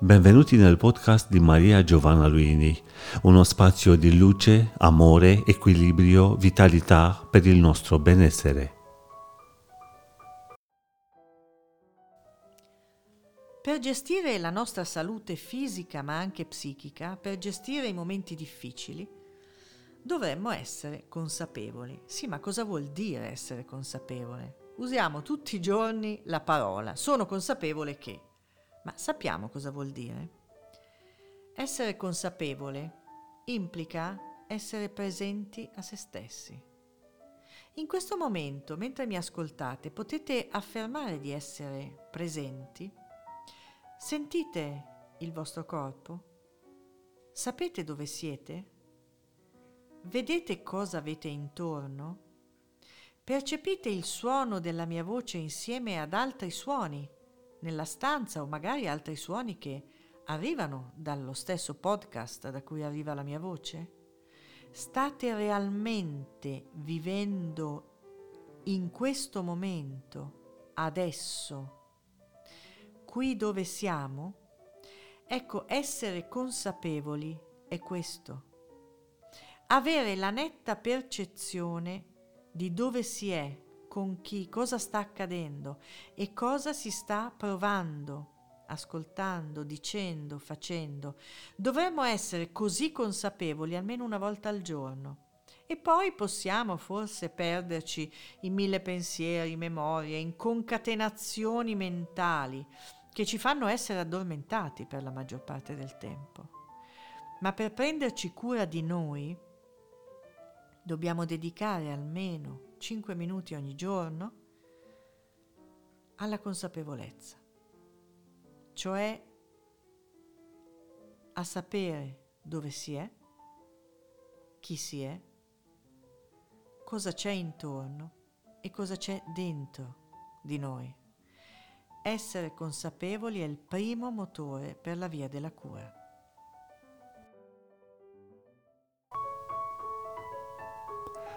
Benvenuti nel podcast di Maria Giovanna Luini, uno spazio di luce, amore, equilibrio, vitalità per il nostro benessere. Per gestire la nostra salute fisica ma anche psichica, per gestire i momenti difficili, dovremmo essere consapevoli. Sì, ma cosa vuol dire essere consapevole? Usiamo tutti i giorni la parola sono consapevole che. Ma sappiamo cosa vuol dire? Essere consapevole implica essere presenti a se stessi. In questo momento, mentre mi ascoltate, potete affermare di essere presenti? Sentite il vostro corpo? Sapete dove siete? Vedete cosa avete intorno? Percepite il suono della mia voce insieme ad altri suoni nella stanza o magari altri suoni che arrivano dallo stesso podcast da cui arriva la mia voce? State realmente vivendo in questo momento, adesso, qui dove siamo? Ecco, essere consapevoli è questo. Avere la netta percezione di dove si è con chi, cosa sta accadendo e cosa si sta provando, ascoltando, dicendo, facendo. Dovremmo essere così consapevoli almeno una volta al giorno. E poi possiamo forse perderci in mille pensieri, memorie, in concatenazioni mentali che ci fanno essere addormentati per la maggior parte del tempo. Ma per prenderci cura di noi dobbiamo dedicare almeno 5 minuti ogni giorno alla consapevolezza, cioè a sapere dove si è, chi si è, cosa c'è intorno e cosa c'è dentro di noi. Essere consapevoli è il primo motore per la via della cura.